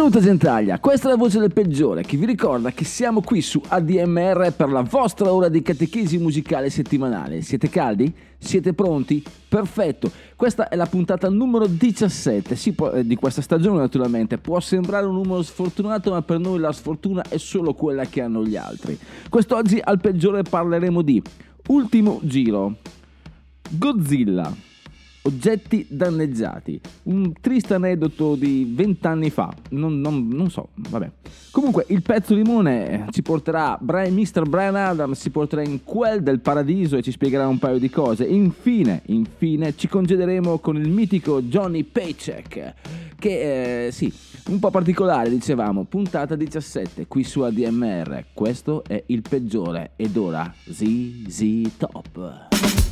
Benvenuta Gentaglia, questa è la voce del peggiore che vi ricorda che siamo qui su ADMR per la vostra ora di catechesi musicale settimanale. Siete caldi? Siete pronti? Perfetto, questa è la puntata numero 17 sì, eh, di questa stagione naturalmente. Può sembrare un numero sfortunato ma per noi la sfortuna è solo quella che hanno gli altri. Quest'oggi al peggiore parleremo di Ultimo Giro, Godzilla, oggetti danneggiati. Un triste aneddoto di vent'anni fa. Non, non- non so, vabbè. Comunque, il pezzo limone ci porterà Brian, Mr. Brian Adams, ci porterà in quel del paradiso e ci spiegherà un paio di cose. Infine, infine, ci congederemo con il mitico Johnny Paycheck. Che, eh, sì, un po' particolare, dicevamo. Puntata 17, qui su ADMR. Questo è il peggiore. Ed ora, ZZ Top.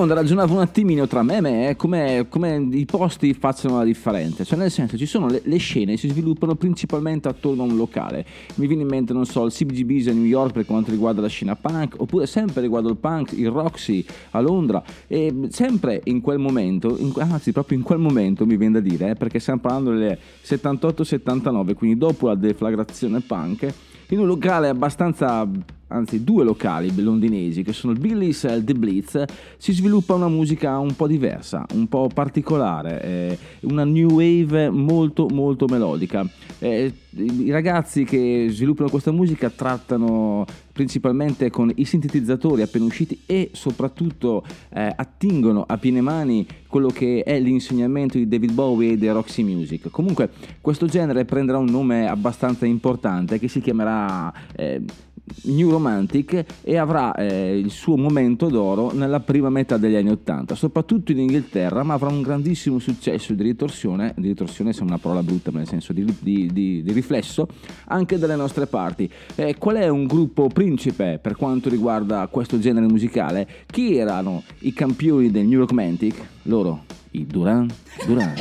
Onda ragionavo un attimino tra me e me eh, come, come i posti facciano la differenza, cioè nel senso ci sono le, le scene si sviluppano principalmente attorno a un locale, mi viene in mente non so il CBGB's a New York per quanto riguarda la scena punk, oppure sempre riguardo il punk, il Roxy a Londra. E sempre in quel momento, in- anzi proprio in quel momento mi viene da dire, eh, perché stiamo parlando delle 78-79, quindi dopo la deflagrazione punk, in un locale abbastanza anzi due locali londinesi che sono il Billy's e il The Blitz si sviluppa una musica un po' diversa, un po' particolare, eh, una new wave molto molto melodica. Eh, I ragazzi che sviluppano questa musica trattano principalmente con i sintetizzatori appena usciti e soprattutto eh, attingono a piene mani quello che è l'insegnamento di David Bowie e dei Roxy Music. Comunque questo genere prenderà un nome abbastanza importante che si chiamerà eh, New Romantic e avrà eh, il suo momento d'oro nella prima metà degli anni Ottanta, soprattutto in Inghilterra, ma avrà un grandissimo successo di ritorsione, di ritorsione sembra una parola brutta, ma nel senso di, di- di- di riflesso, anche dalle nostre parti. Eh, qual è un gruppo principe per quanto riguarda questo genere musicale? Chi erano i campioni del New Romantic? Loro, i Duran Duran.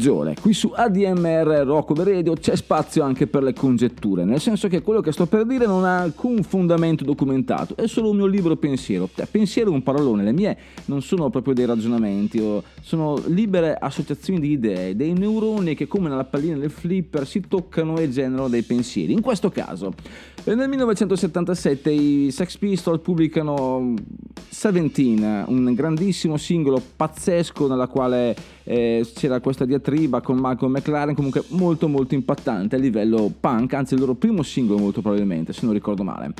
Peggiore, qui su ADMR Rock Radio c'è spazio anche per le congetture, nel senso che quello che sto per dire non ha alcun fondamento documentato, è solo un mio libero pensiero. Cioè, pensiero è un parolone, le mie non sono proprio dei ragionamenti, sono libere associazioni di idee, dei neuroni che come nella pallina del flipper si toccano e generano dei pensieri. In questo caso, eh, nel 1977 i Sex Pistols pubblicano Seventeen, un grandissimo singolo pazzesco nella quale eh, c'era questa diatriba con Malcolm McLaren, comunque molto molto impattante a livello punk, anzi il loro primo singolo molto probabilmente, se non ricordo male.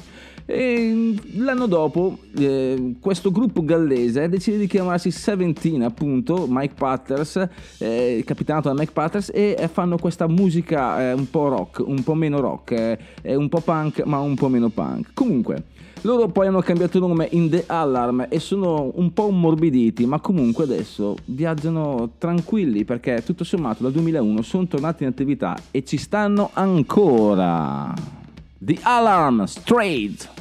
E l'anno dopo eh, questo gruppo gallese decide di chiamarsi Seventeen appunto, Mike Patters, eh, capitanato da Mike Patters e eh, fanno questa musica eh, un po' rock, un po' meno rock, eh, un po' punk ma un po' meno punk. Comunque, loro poi hanno cambiato nome in The Alarm e sono un po' ammorbiditi, ma comunque adesso viaggiano tranquilli perché tutto sommato dal 2001 sono tornati in attività e ci stanno ancora. The Alarm Straight.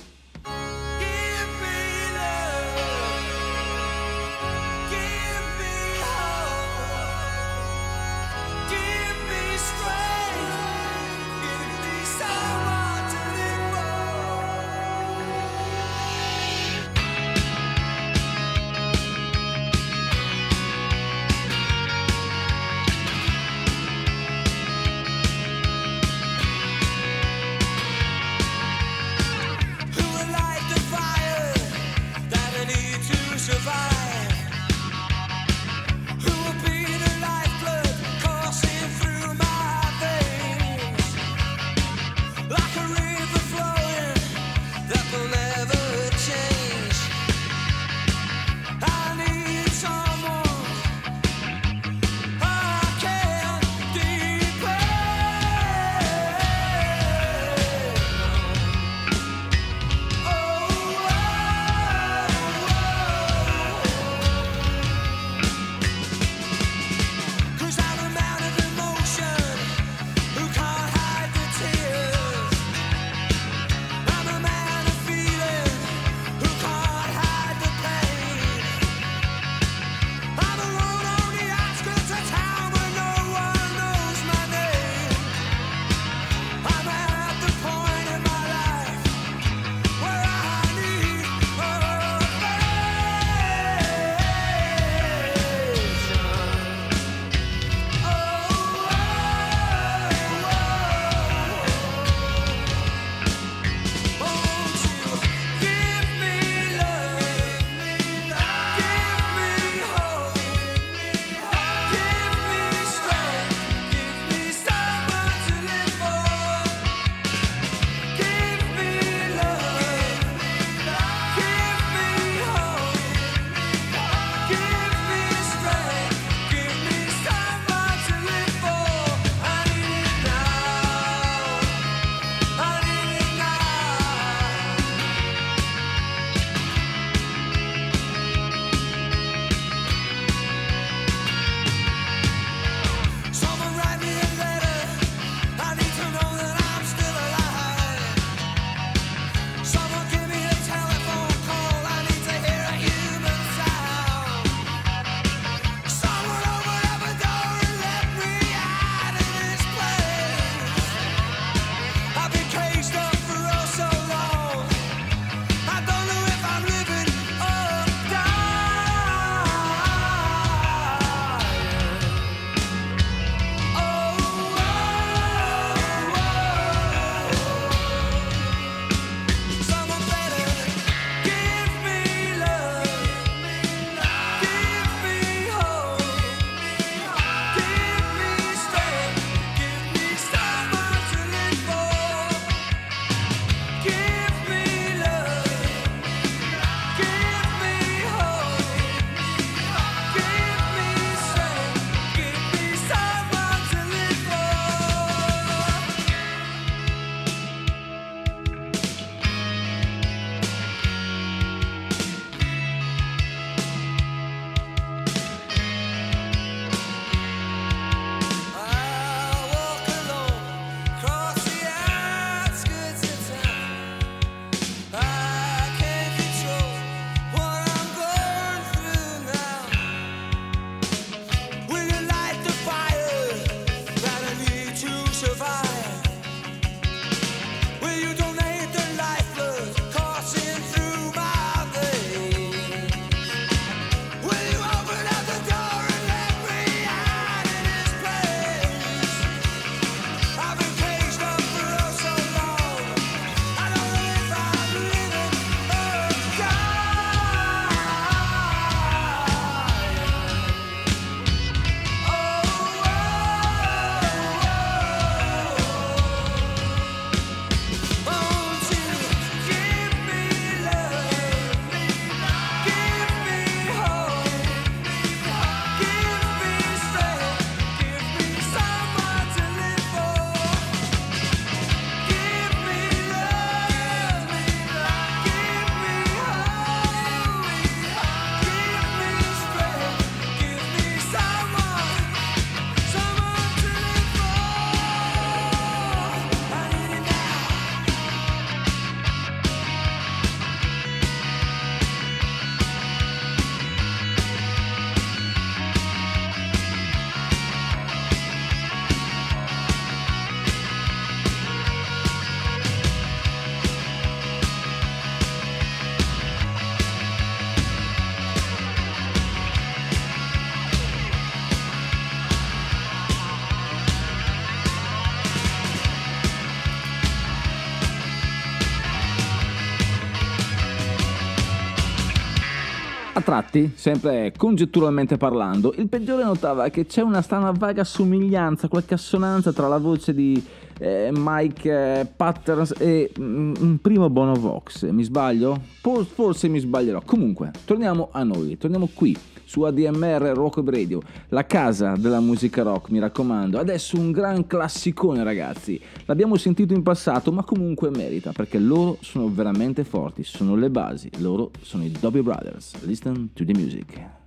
tratti, sempre congetturalmente parlando, il peggiore notava che c'è una strana vaga somiglianza, qualche assonanza tra la voce di eh, Mike eh, Patterns e mm, un primo Bono Vox. Mi sbaglio? Forse mi sbaglierò. Comunque, torniamo a noi, torniamo qui su ADMR Rock Radio, la casa della musica rock, mi raccomando. Adesso un gran classicone, ragazzi. L'abbiamo sentito in passato, ma comunque merita, perché loro sono veramente forti, sono le basi, loro sono i Dobby Brothers. Listen to the music.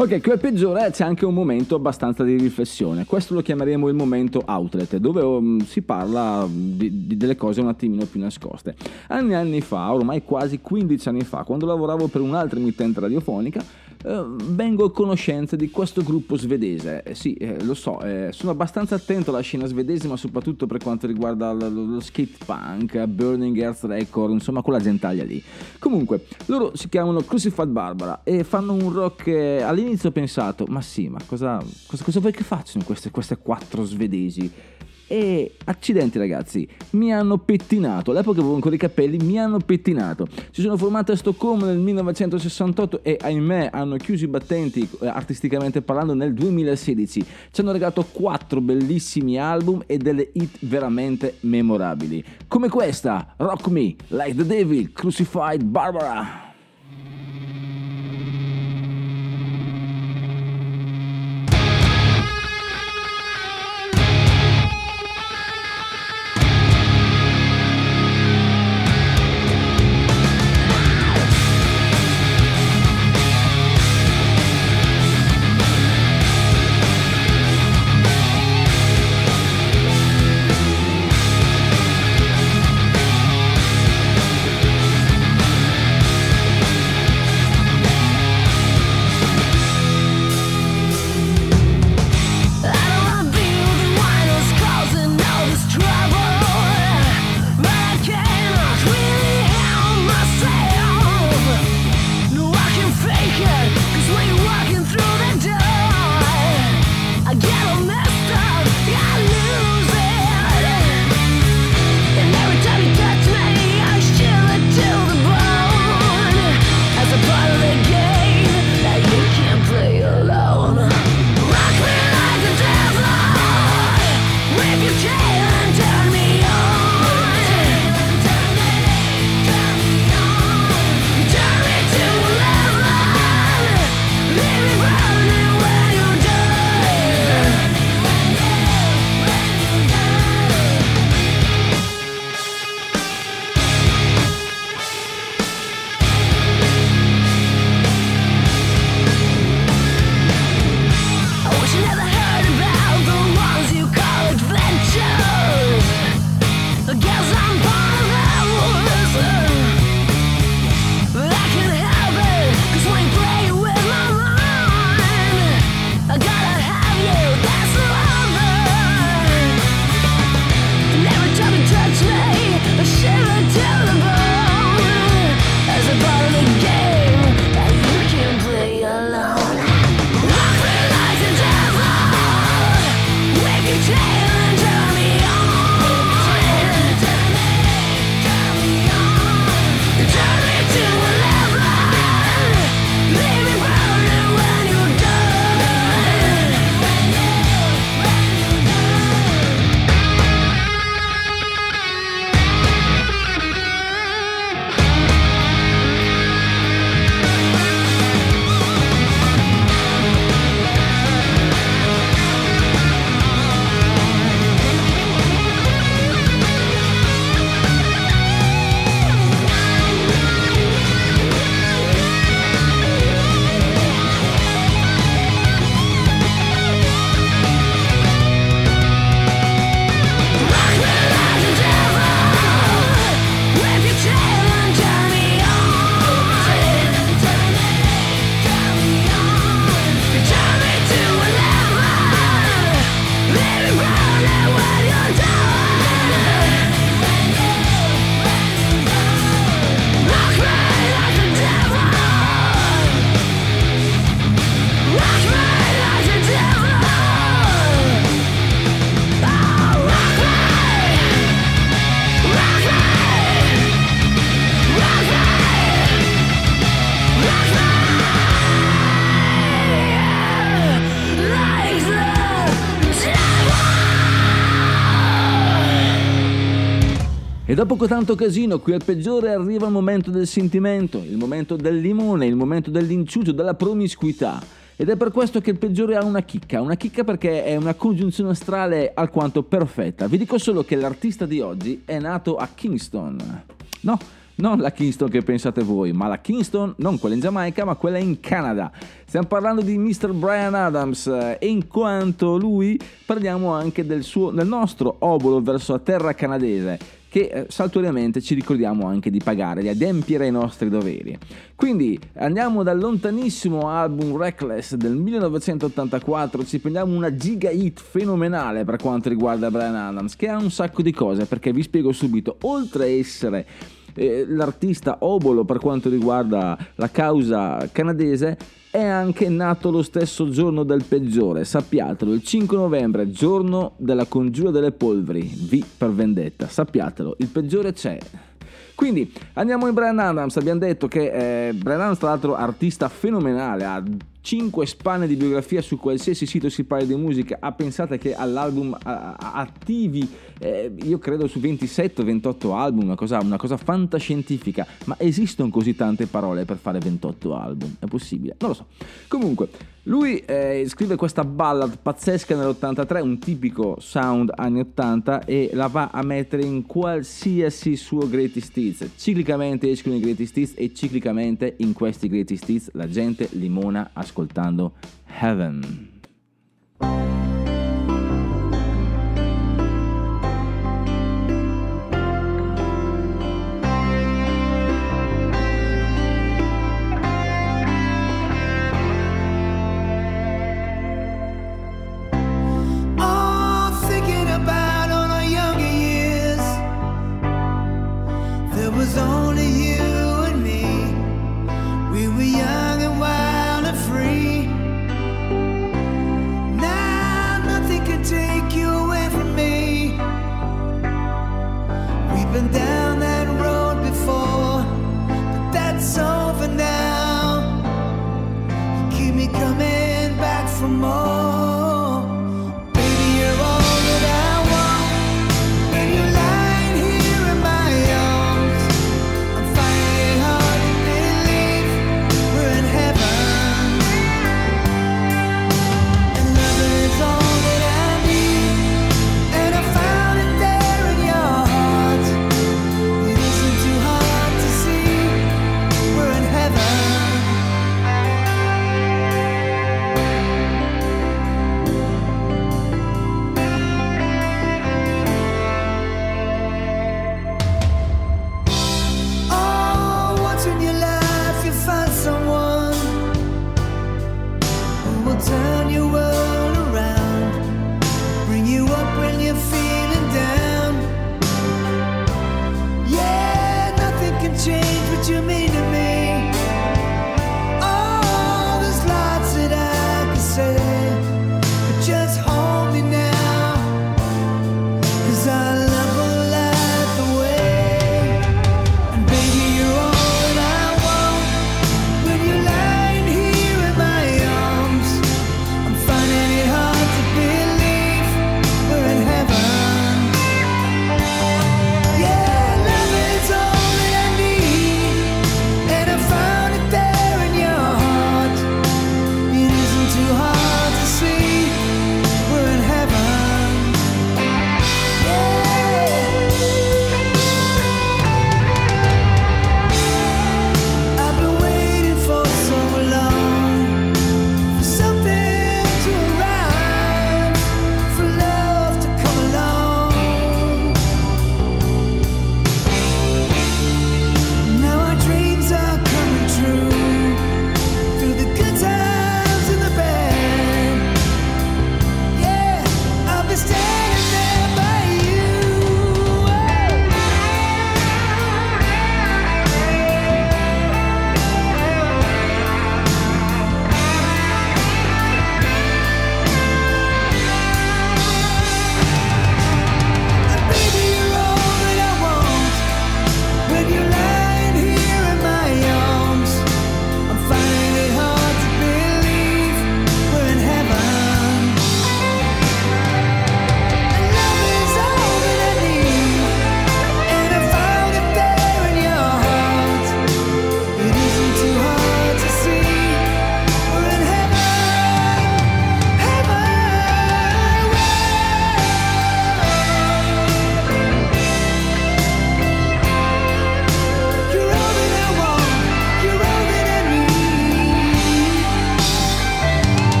Ok, al peggiore c'è anche un momento abbastanza di riflessione. Questo lo chiameremo il momento outlet, dove um, si parla di, di delle cose un attimino più nascoste. Anni e anni fa, ormai quasi 15 anni fa, quando lavoravo per un'altra emittente radiofonica, eh, vengo a conoscenza di questo gruppo svedese. Eh, sì, eh, lo so, eh, sono abbastanza attento alla scena svedese, ma soprattutto per quanto riguarda lo, lo- skate punk, Burning Earth Record, insomma quella gentaglia lì. Comunque, loro si chiamano Crucified Barbara e fanno un rock che all'inizio ho pensato, ma sì, ma cosa, cosa, cosa vuoi che facciano queste, queste quattro svedesi? E accidenti ragazzi, mi hanno pettinato, all'epoca avevo ancora i capelli, mi hanno pettinato. Si sono formate a Stoccolma nel 1968 e ahimè hanno chiuso i battenti eh, artisticamente parlando nel 2016. Ci hanno regalato quattro bellissimi album e delle hit veramente memorabili. Come questa, Rock Me, Like the Devil, Crucified Barbara. Dopo tanto casino, qui al peggiore arriva il momento del sentimento, il momento del limone, il momento dell'inciucio, della promiscuità. Ed è per questo che il peggiore ha una chicca, una chicca perché è una congiunzione astrale alquanto perfetta. Vi dico solo che l'artista di oggi è nato a Kingston. No, Non la Kingston che pensate voi, ma la Kingston, non quella in Giamaica, ma quella in Canada. Stiamo parlando di Mr. Brian Adams eh, e in quanto lui parliamo anche del, suo, del nostro obolo verso la terra canadese che eh, saltuariamente ci ricordiamo anche di pagare, di adempiere ai nostri doveri. Quindi andiamo dal lontanissimo album Reckless del 1984, ci prendiamo una giga hit fenomenale per quanto riguarda Brian Adams, che ha un sacco di cose, perché vi spiego subito, oltre a essere eh, l'artista obolo per quanto riguarda la causa canadese, è anche nato lo stesso giorno del peggiore, sappiatelo, il 5 novembre, giorno della congiura delle polveri, V per vendetta, sappiatelo, il peggiore c'è. Quindi andiamo in Brian Adams, abbiamo detto che eh, Brian Adams tra l'altro artista fenomenale, ha 5 spanne di biografia su qualsiasi sito si parli di musica, ah, pensate che all'album ah, attivi, eh, io credo su 27 28 album, una cosa, una cosa fantascientifica, ma esistono così tante parole per fare 28 album? È possibile? Non lo so. Comunque, lui eh, scrive questa ballad pazzesca nell'83, un tipico sound anni 80 e la va a mettere in qualsiasi suo greatest hits. Ciclicamente escono i greatest hits e ciclicamente in questi greatest hits la gente limona ascoltando Heaven. up and down.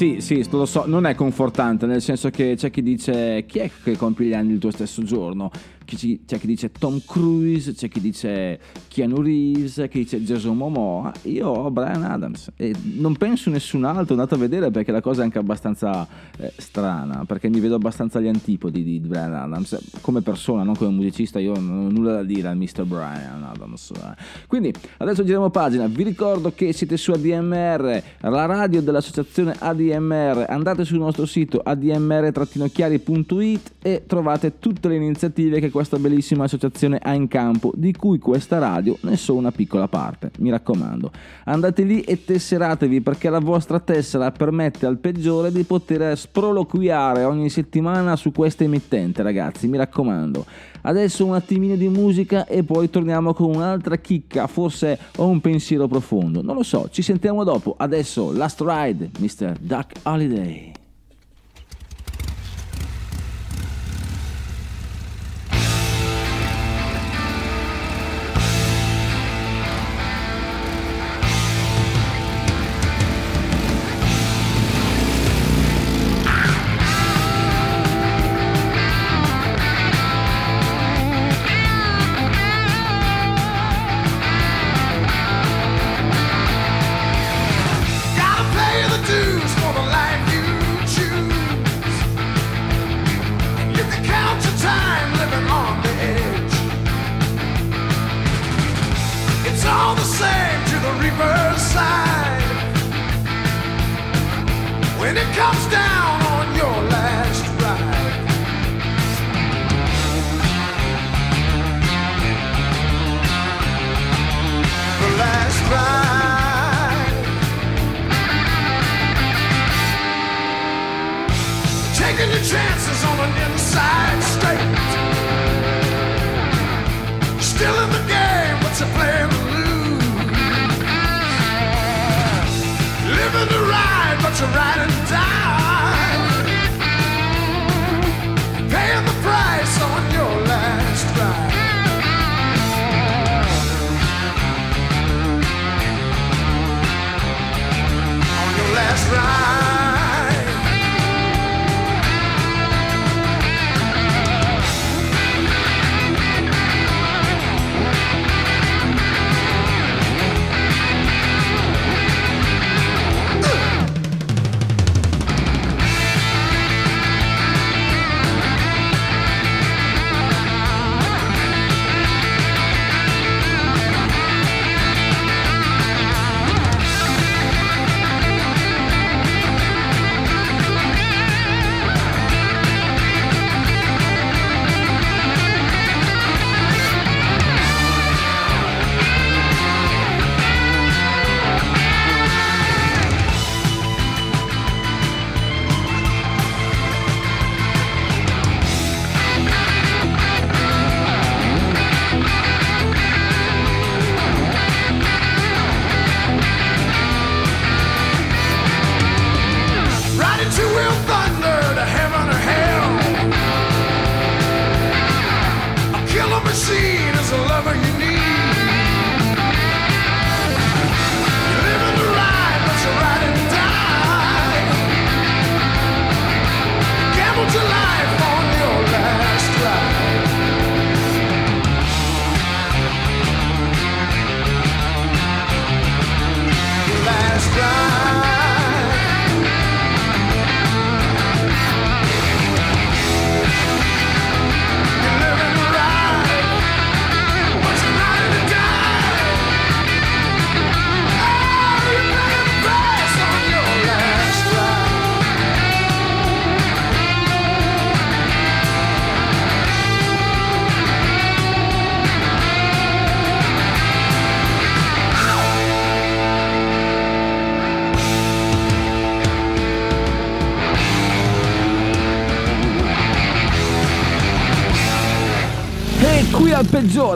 Sì, sì, lo so, non è confortante, nel senso che c'è chi dice chi è che compie gli anni il tuo stesso giorno? C'è chi dice Tom Cruise, c'è chi dice Keanu Reeves, chi dice Jason Momoa. Io ho Brian Adams e non penso nessun altro, andato a vedere perché la cosa è anche abbastanza eh, strana, perché mi vedo abbastanza agli antipodi di Brian Adams, come persona, non come musicista, io non ho nulla da dire al Mr. Brian Adams. eh. Quindi adesso giriamo pagina, vi ricordo che siete su ADMR, la radio dell'associazione ADMR, andate sul nostro sito admr-chiari.it e trovate tutte le iniziative che questa bellissima associazione ha in campo, di cui questa radio ne so una piccola parte, mi raccomando. Andate lì e tesseratevi perché la vostra tessera permette al peggiore di poter sproloquiare ogni settimana su questa emittente, ragazzi, mi raccomando. Adesso un attimino di musica e poi torniamo con un'altra chicca, forse ho un pensiero profondo, non lo so, ci sentiamo dopo. Adesso Last Ride, Mr. Duck Holiday. When it comes down on your last to write it down.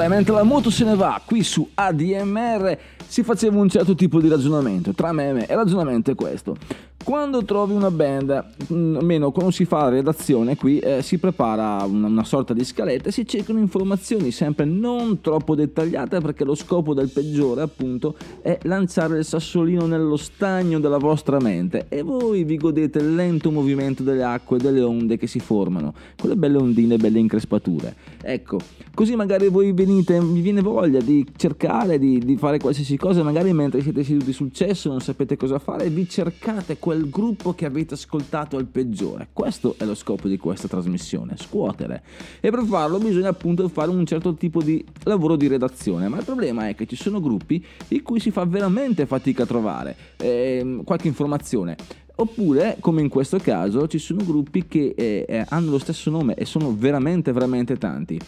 Peggiore, mentre la moto se ne va, qui su ADMR si faceva un certo tipo di ragionamento tra me e ragionamento è questo. Quando trovi una band, mm, almeno quando si fa la redazione qui, eh, si prepara una, una sorta di scaletta e si cercano informazioni sempre non troppo dettagliate perché lo scopo del peggiore appunto è lanciare il sassolino nello stagno della vostra mente e voi vi godete il lento movimento delle acque e delle onde che si formano, quelle belle ondine, belle increspature. Ecco, così magari voi venite, vi viene voglia di cercare di, di fare qualsiasi cosa, magari mentre siete seduti sul cesso non sapete cosa fare, vi cercate quel gruppo che avete ascoltato al peggiore. Questo è lo scopo di questa trasmissione, scuotere. E per farlo bisogna appunto fare un certo tipo di lavoro di redazione, ma il problema è che ci sono gruppi in cui si fa veramente fatica a trovare ehm, qualche informazione. Oppure, come in questo caso, ci sono gruppi che eh, eh, hanno lo stesso nome e sono veramente, veramente tanti.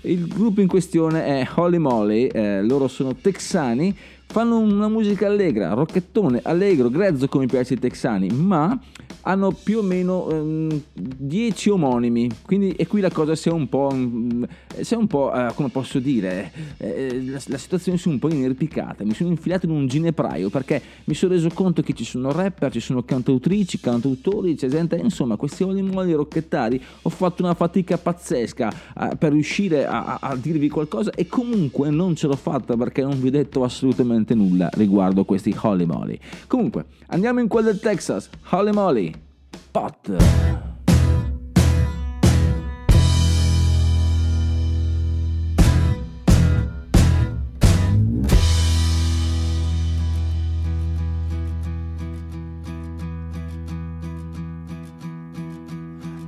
Il gruppo in questione è Holly Molly, eh, loro sono texani, fanno una musica allegra, rocchettone, allegro, grezzo come piace ai texani, ma hanno più o meno 10 omonimi, quindi e qui la cosa si è un po', si è un po' eh, come posso dire, eh, la, la situazione si è un po' inerpicata, mi sono infilato in un ginepraio perché mi sono reso conto che ci sono rapper, ci sono cantautrici, cantautori, c'è gente, insomma questi olimoli rocchettari, ho fatto una fatica pazzesca eh, per riuscire a, a- a dirvi qualcosa e comunque non ce l'ho fatta perché non vi ho detto assolutamente nulla riguardo questi Holy Moly. Comunque, andiamo in quel del Texas, Holy Moly, Pot.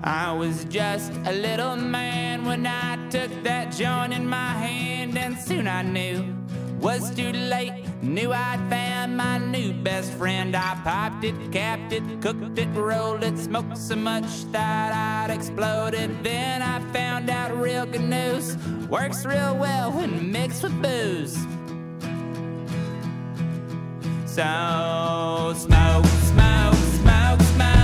I was just a little man when I took that joint in my hand, and soon I knew was too late. Knew I'd found my new best friend. I popped it, capped it, cooked it, rolled it, smoked so much that I'd exploded. Then I found out real good news works real well when mixed with booze. So smoke, smoke, smoke, smoke,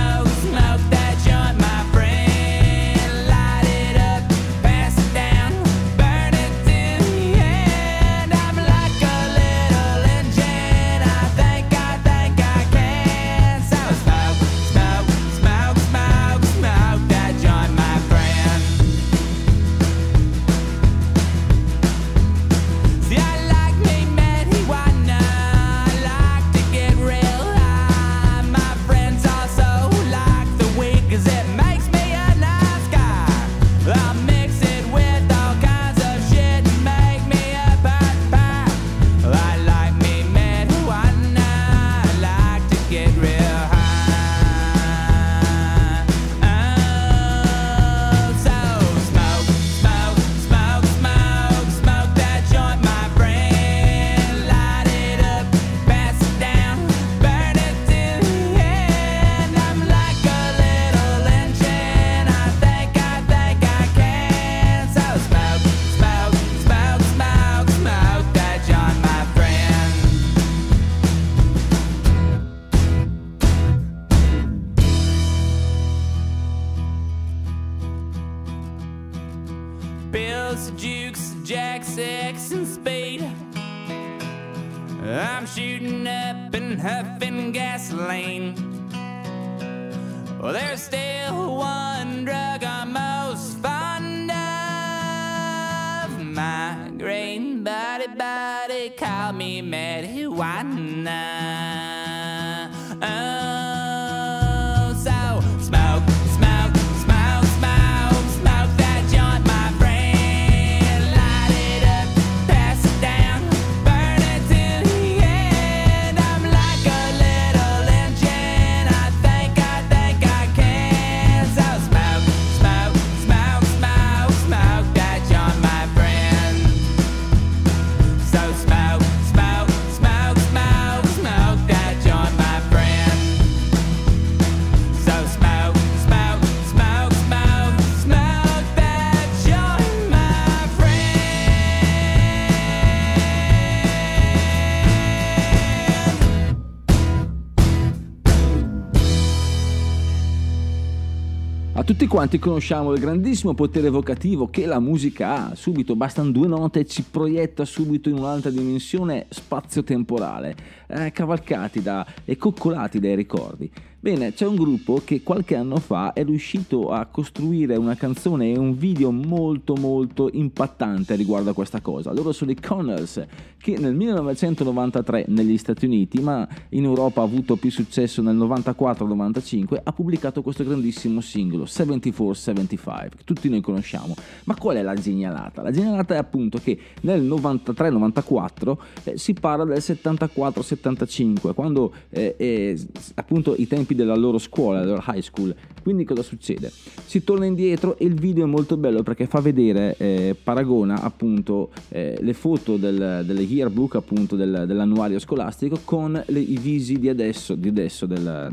quanti conosciamo il grandissimo potere evocativo che la musica ha, subito bastano due note e ci proietta subito in un'altra dimensione spazio-temporale, eh, cavalcati da, e coccolati dai ricordi. Bene, c'è un gruppo che qualche anno fa è riuscito a costruire una canzone e un video molto molto impattante riguardo a questa cosa. Loro sono i Connells, che nel 1993 negli Stati Uniti, ma in Europa ha avuto più successo nel 94-95, ha pubblicato questo grandissimo singolo, 74-75, che tutti noi conosciamo. Ma qual è la genialata? La genialata è appunto che nel 93-94 eh, si parla del 74-75, quando eh, eh, appunto i tempi della loro scuola, della loro high school. Quindi cosa succede? Si torna indietro e il video è molto bello perché fa vedere, eh, paragona appunto eh, le foto del, delle yearbook appunto del- dell'annuario scolastico con le- i visi di adesso, di adesso, del-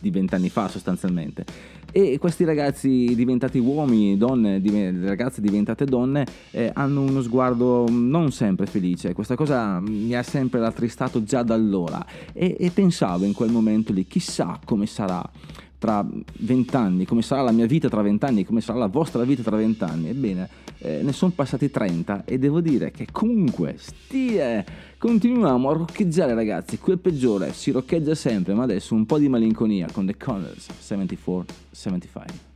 di vent'anni fa sostanzialmente. E questi ragazzi diventati uomini, donne, div- ragazze diventate donne, eh, hanno uno sguardo non sempre felice. Questa cosa mi ha sempre rattristato già da allora. E, e pensavo in quel momento lì, chissà come sarà tra vent'anni, come sarà la mia vita tra vent'anni, come sarà la vostra vita tra vent'anni. Ebbene, eh, ne sono passati 30 e devo dire che comunque stie, continuiamo a roccheggiare ragazzi, quel peggiore si roccheggia sempre, ma adesso un po' di malinconia con The Connells 74-75.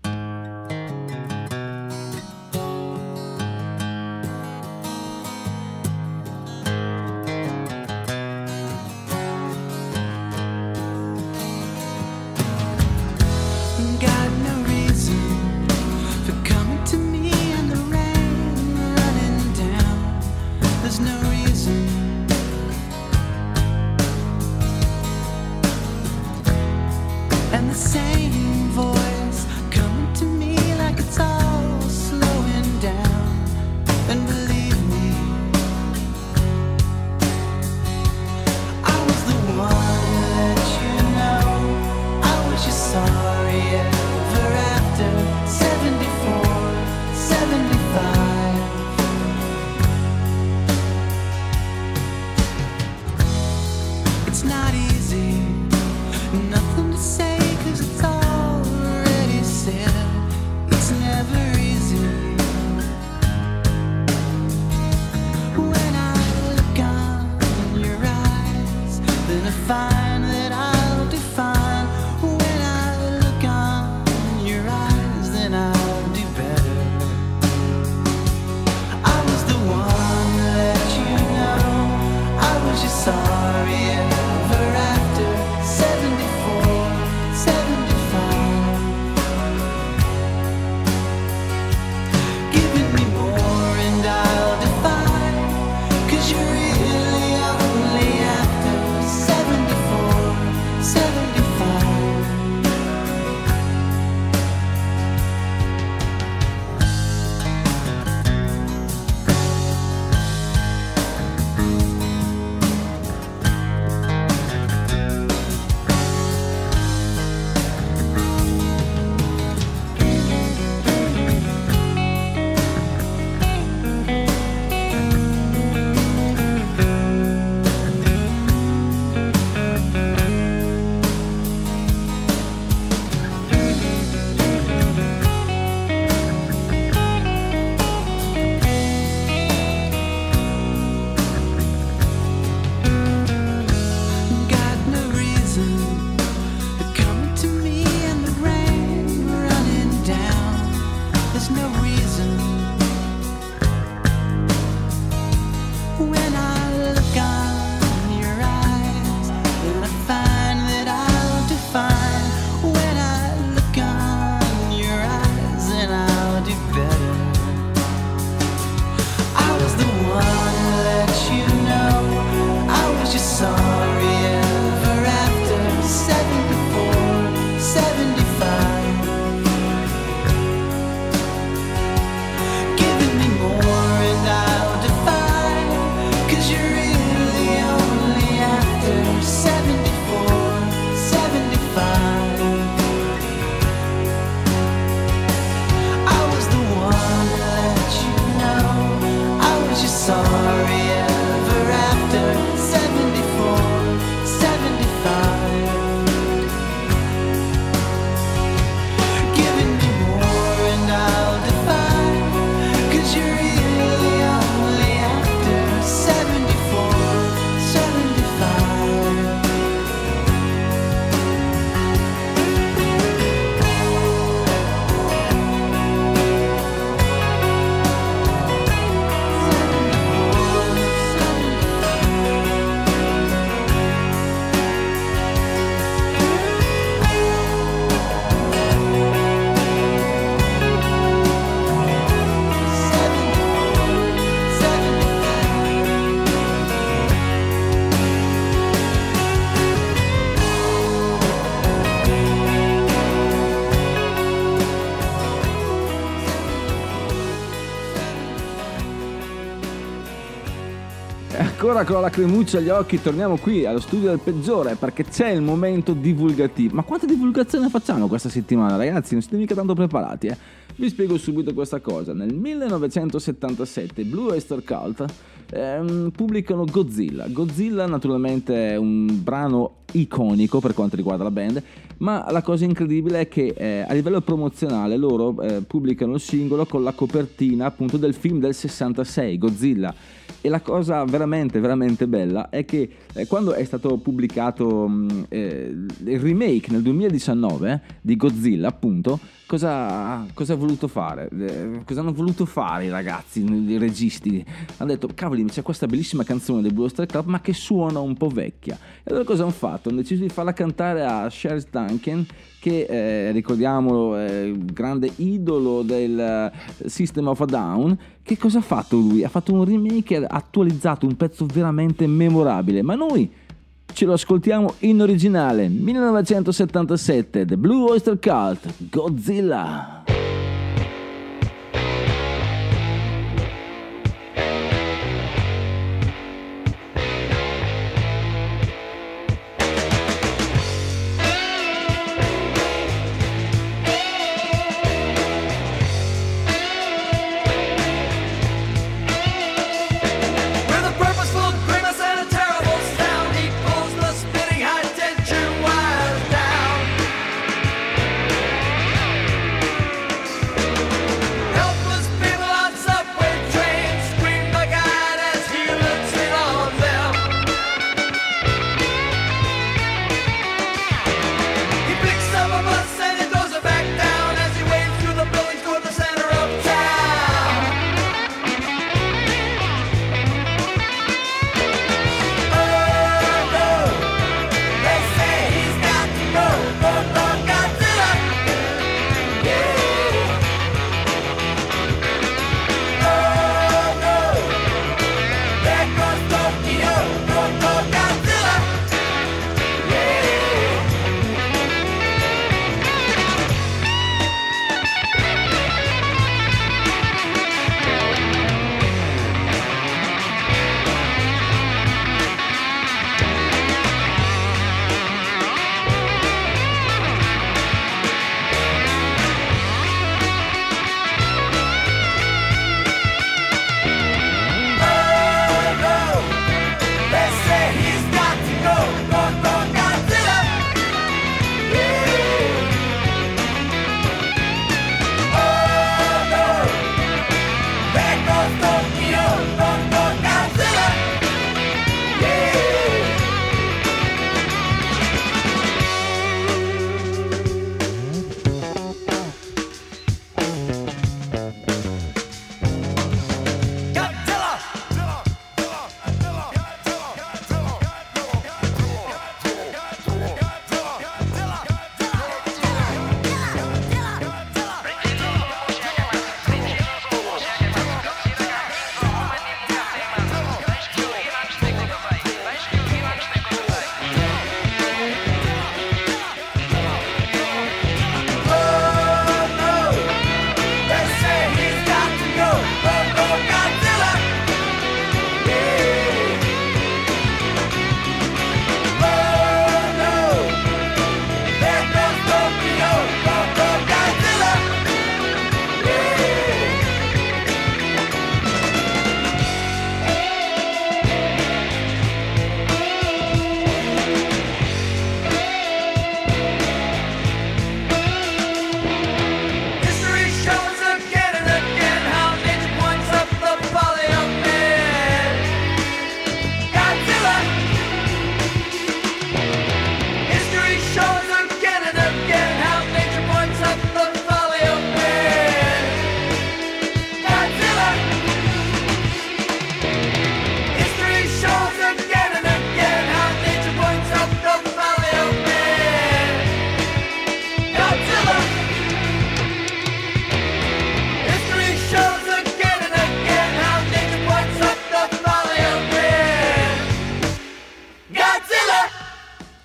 Ancora con la lacrimuccia agli occhi torniamo qui allo studio del peggiore perché c'è il momento divulgativo. Ma quanta divulgazione facciamo questa settimana ragazzi? Non siete mica tanto preparati eh? Vi spiego subito questa cosa. Nel 1977 Blue Oyster Cult ehm, pubblicano Godzilla. Godzilla naturalmente è un brano iconico per quanto riguarda la band, ma la cosa incredibile è che eh, a livello promozionale loro eh, pubblicano il singolo con la copertina appunto del film del 66, Godzilla. E la cosa veramente, veramente bella è che eh, quando è stato pubblicato mh, eh, il remake nel 2019 eh, di Godzilla, appunto, cosa, cosa ha voluto fare? Eh, cosa hanno voluto fare i ragazzi, i registi? Hanno detto, cavoli, c'è questa bellissima canzone del Blue Oyster Club, ma che suona un po' vecchia. E allora cosa hanno fatto? Hanno deciso di farla cantare a Charles Duncan, che eh, ricordiamolo è il grande idolo del eh, System of a Down. Che cosa ha fatto lui? Ha fatto un remake ha attualizzato un pezzo veramente memorabile, ma noi ce lo ascoltiamo in originale. 1977 The Blue Oyster Cult Godzilla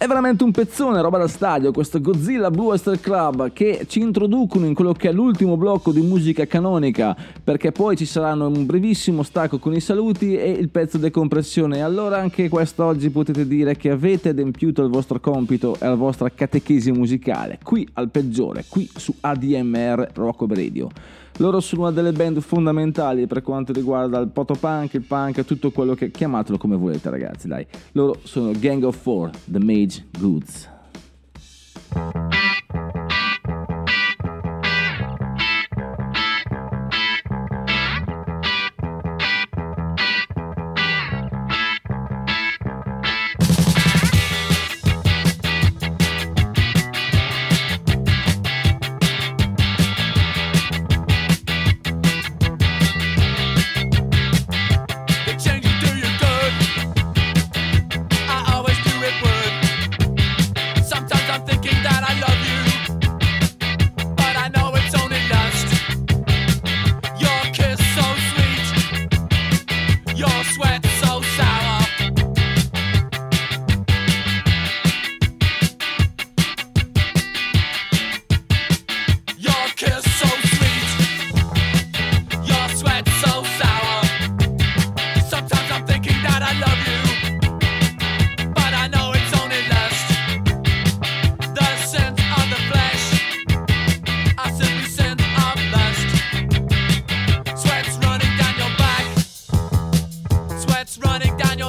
È veramente un pezzone, roba da stadio, questo Godzilla Blue Oyster Club che ci introducono in quello che è l'ultimo blocco di musica canonica, perché poi ci saranno un brevissimo stacco con i saluti e il pezzo decompressione. Allora anche quest'oggi potete dire che avete adempiuto il vostro compito e la vostra catechesi musicale, qui al peggiore, qui su ADMR Rock Radio. Loro sono una delle band fondamentali per quanto riguarda il protopunk, il punk, tutto quello che chiamatelo come volete ragazzi, dai. Loro sono Gang of Four, The Mage Goods.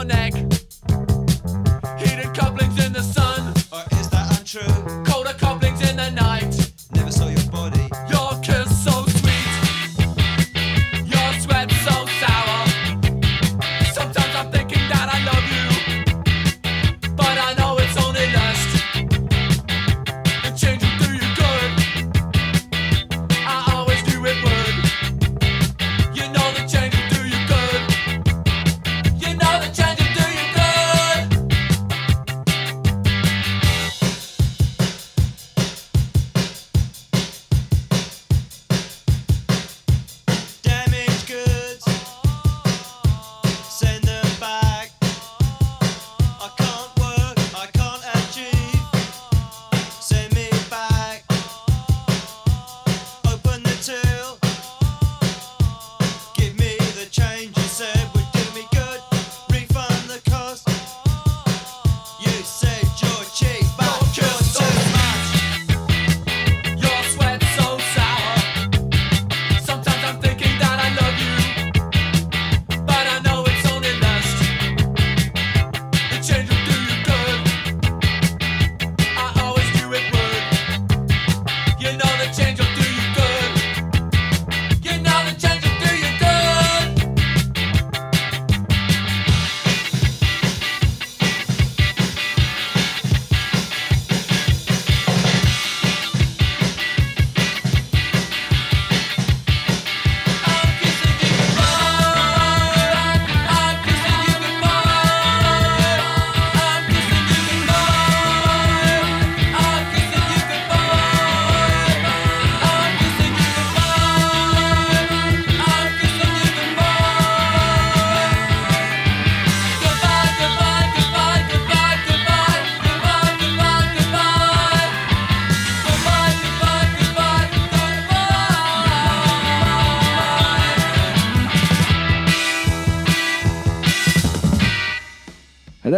Neck.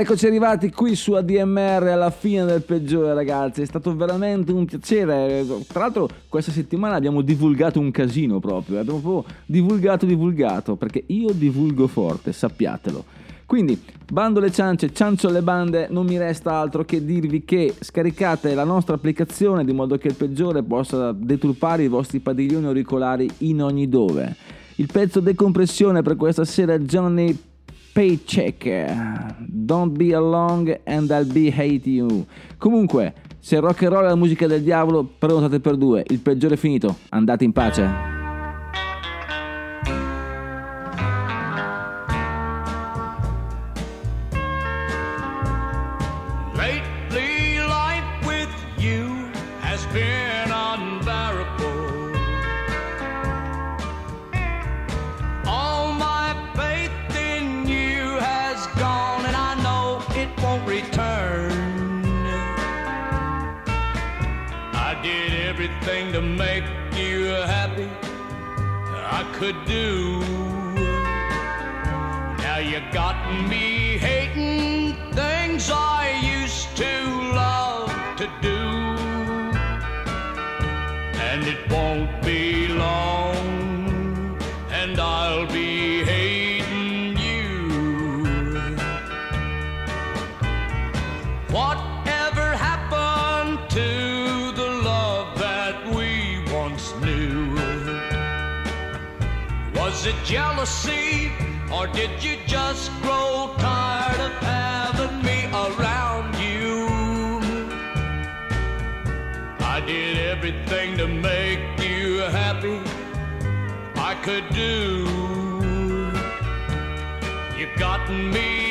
Eccoci arrivati qui su ADMR alla fine del peggiore ragazzi, è stato veramente un piacere, tra l'altro questa settimana abbiamo divulgato un casino proprio, abbiamo proprio divulgato divulgato, perché io divulgo forte, sappiatelo. Quindi, bando le ciance, ciancio alle bande, non mi resta altro che dirvi che scaricate la nostra applicazione di modo che il peggiore possa deturpare i vostri padiglioni auricolari in ogni dove. Il pezzo decompressione per questa sera è Johnny Paycheck. Don't be along and I'll be hate you. Comunque, se rock and roll è la musica del diavolo, prenotate per due. Il peggiore è finito. Andate in pace. Could do. Now you got me hating things I used to love to do. And it won't be jealousy, or did you just grow tired of having me around you? I did everything to make you happy I could do. You got me